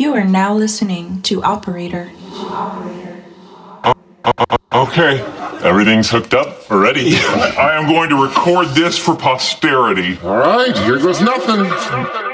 You are now listening to Operator. Okay, everything's hooked up. We're ready. I am going to record this for posterity. All right, here goes nothing.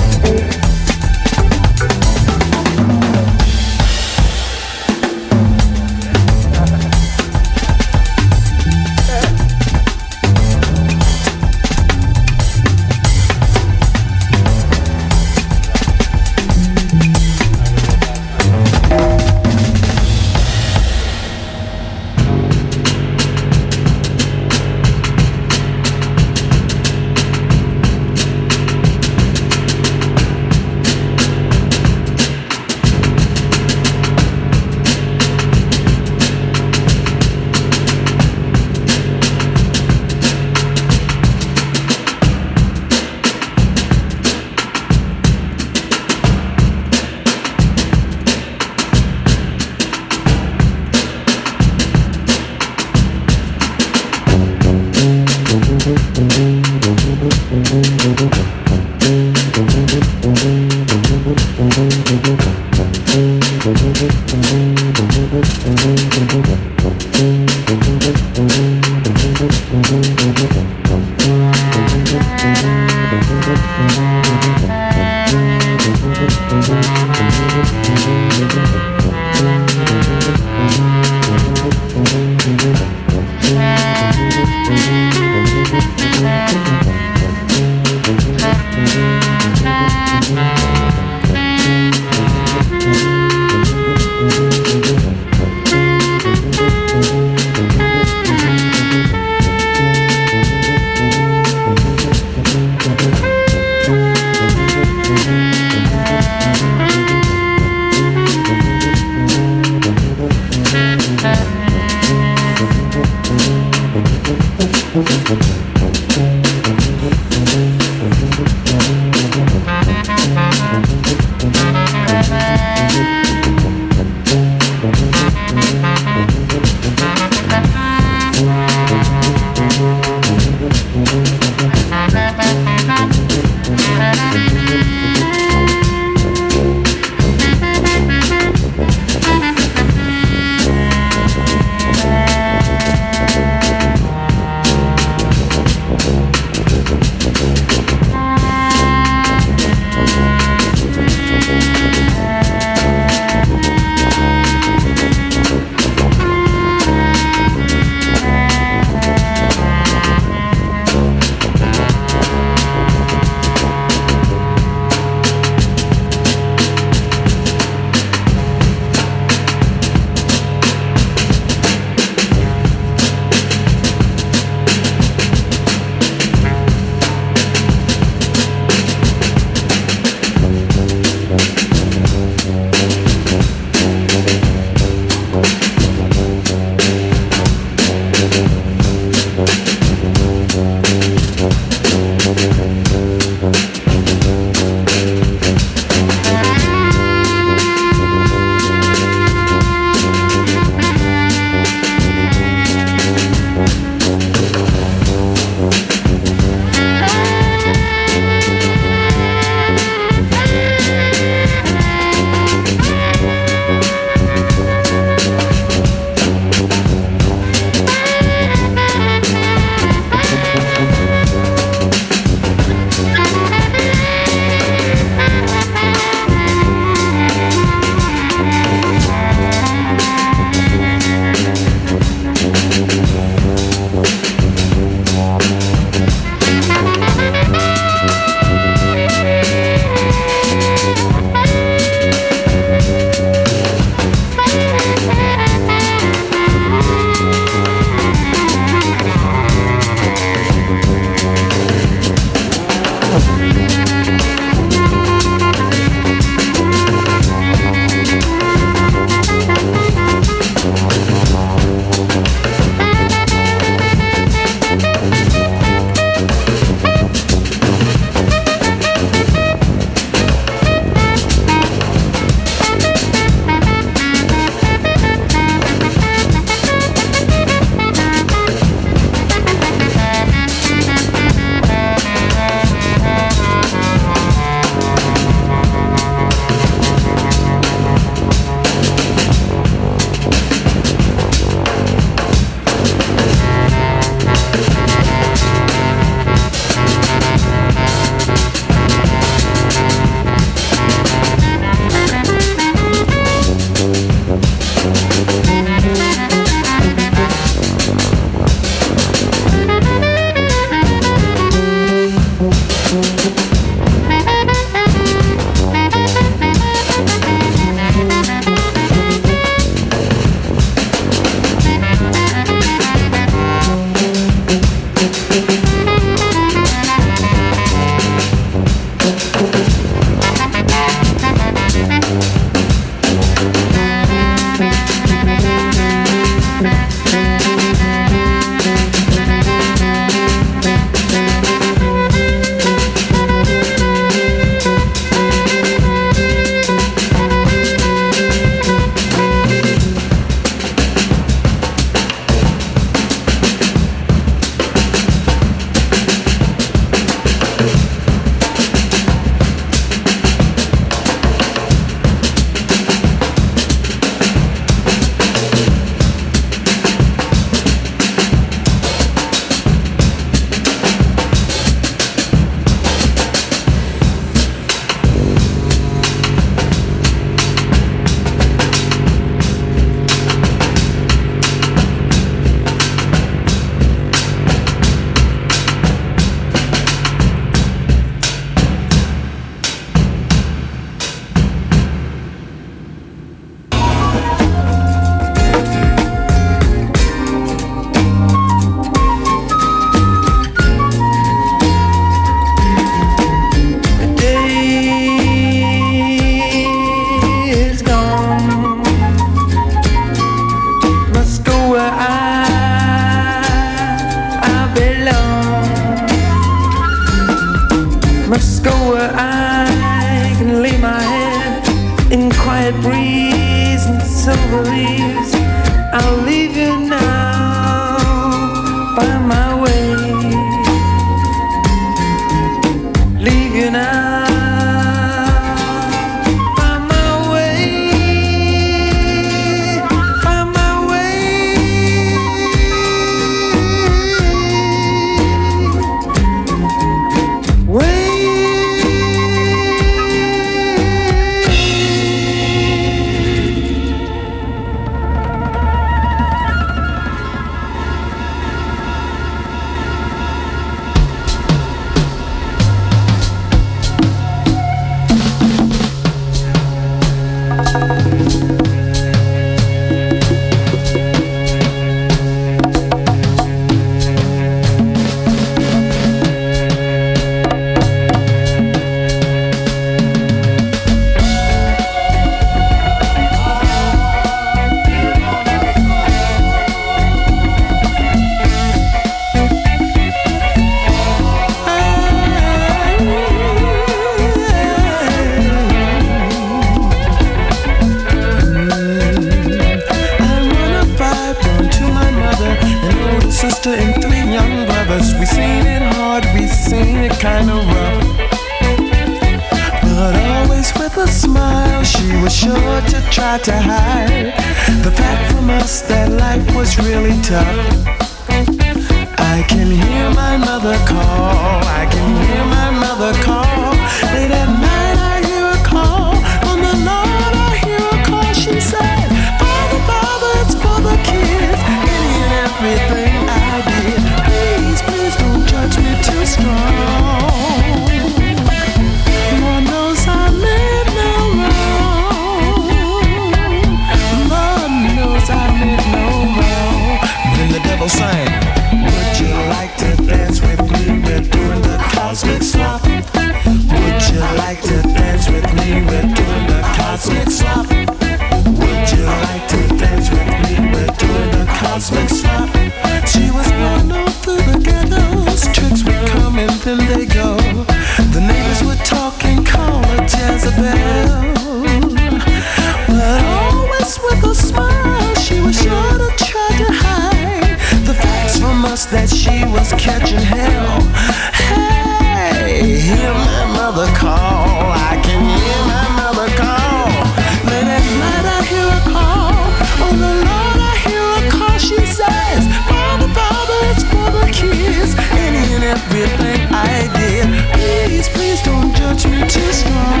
everything I did. Please, please don't judge me too strong.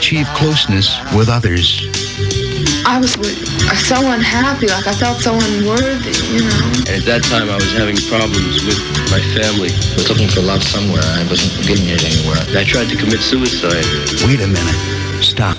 achieve closeness with others. I was so unhappy, like I felt so unworthy, you know. At that time, I was having problems with my family. I was looking for love somewhere. I wasn't getting it anywhere. I tried to commit suicide. Wait a minute. Stop.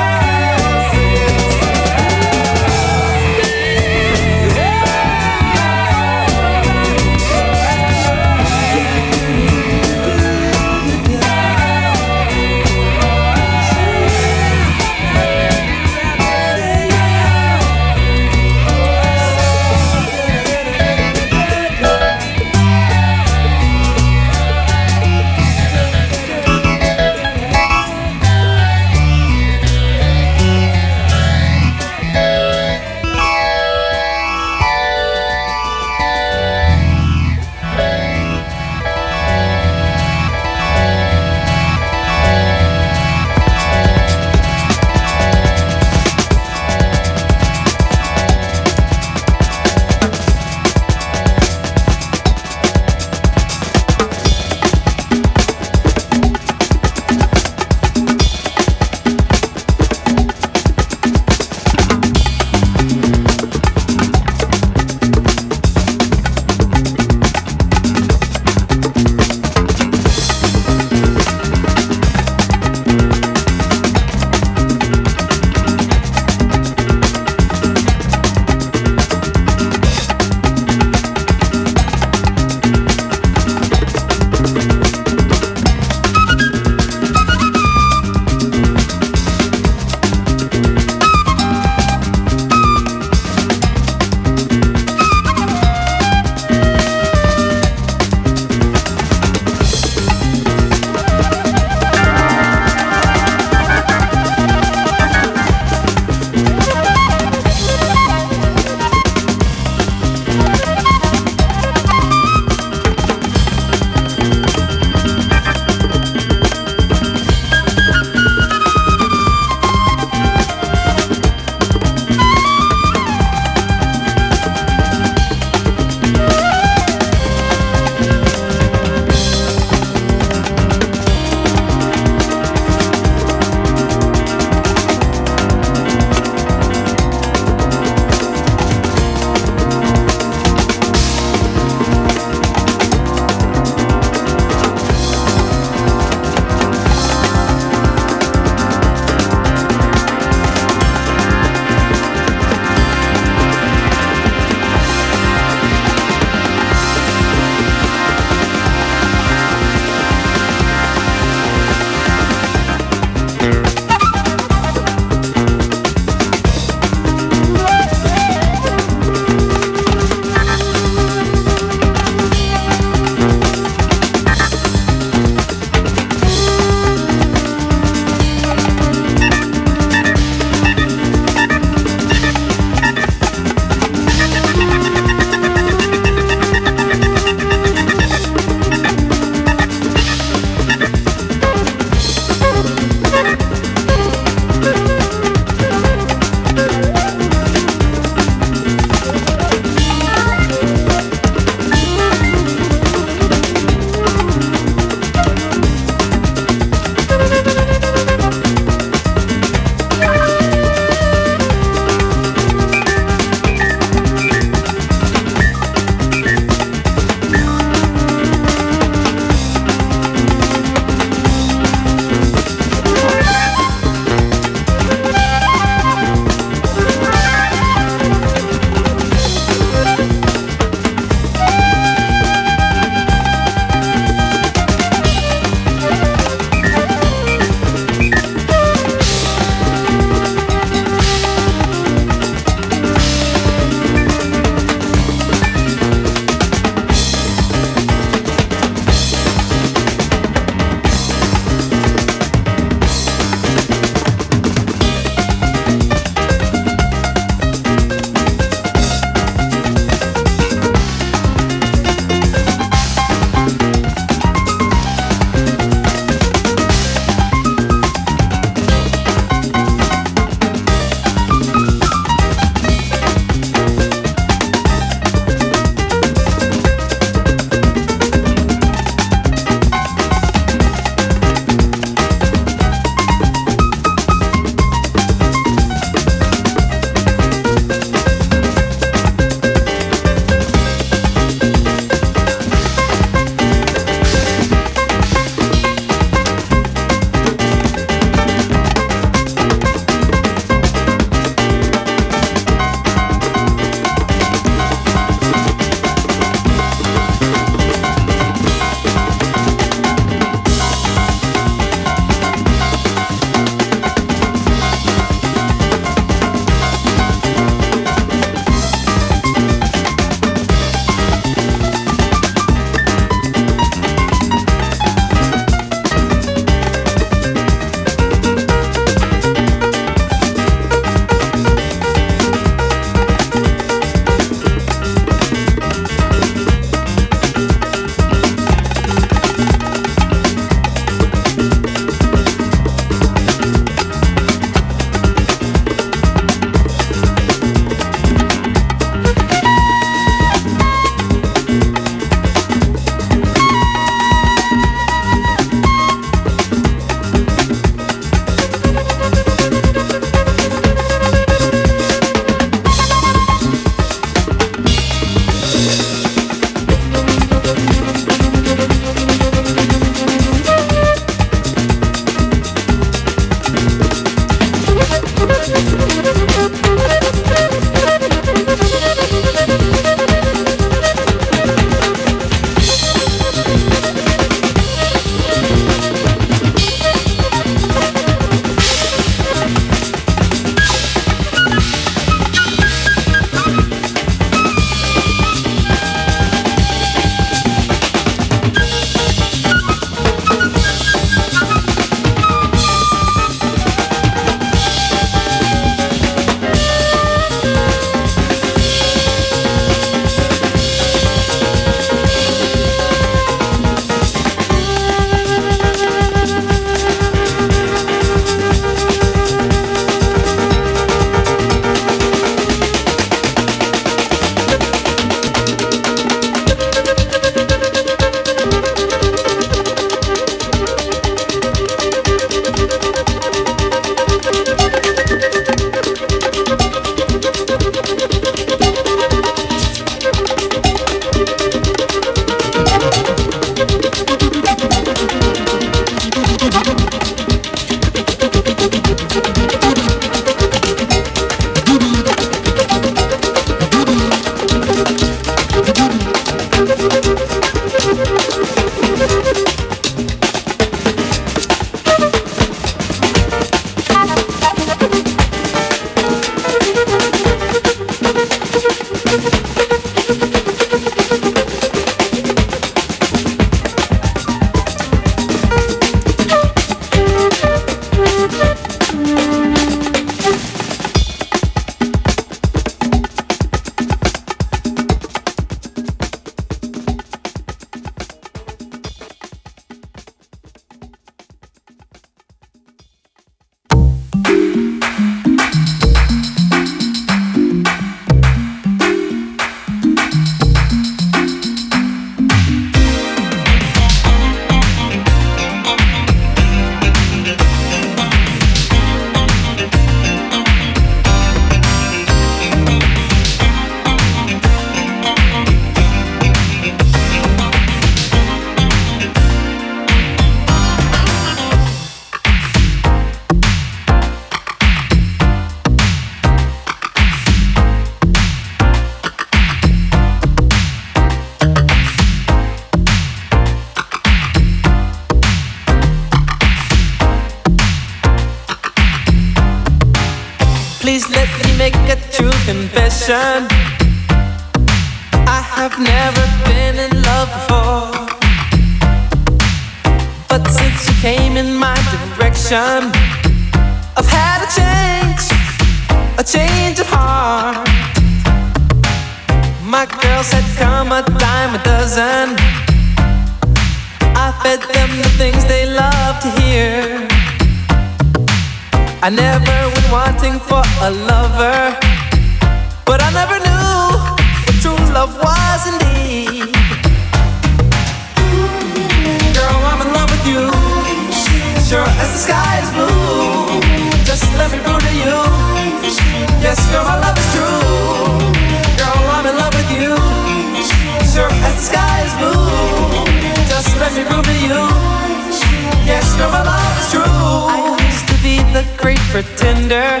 pretender.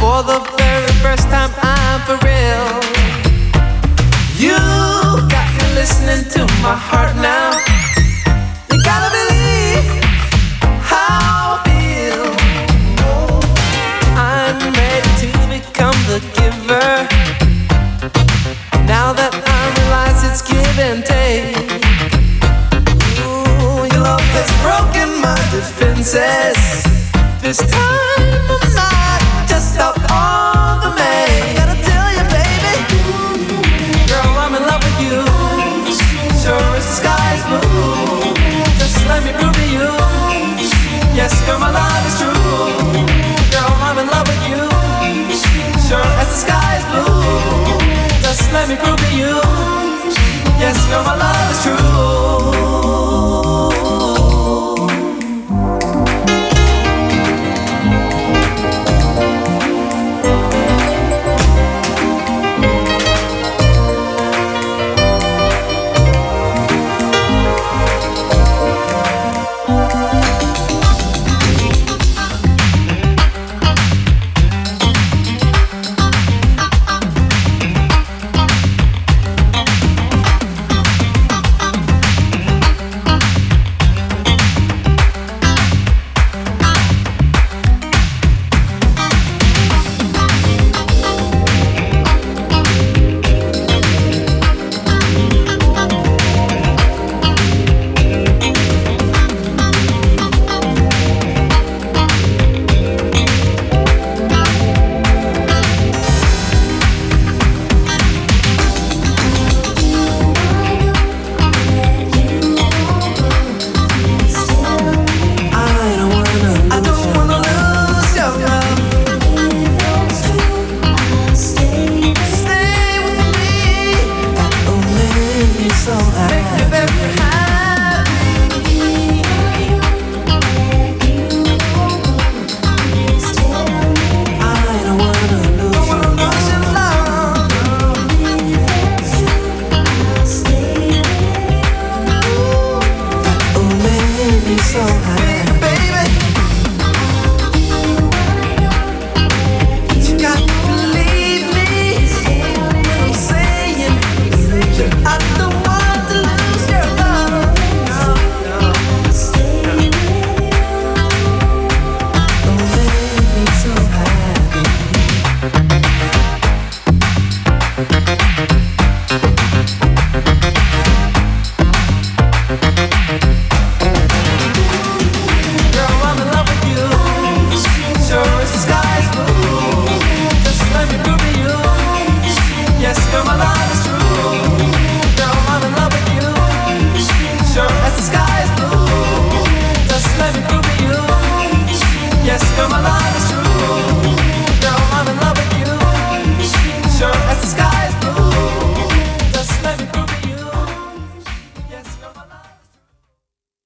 For the very first time, I'm for real. You got me listening to my heart now. You gotta believe how I feel. I'm ready to become the giver. Now that I realize it's give and take. Ooh, your love has broken my defenses best. Time not, just out the. Gotta tell you, baby, girl, I'm in love with you. Sure as the blue, just let me prove to you. Yes, girl, my love is true. Girl, I'm in love with you. Sure as the blue, just let me prove to you. Yes, girl, my love is true.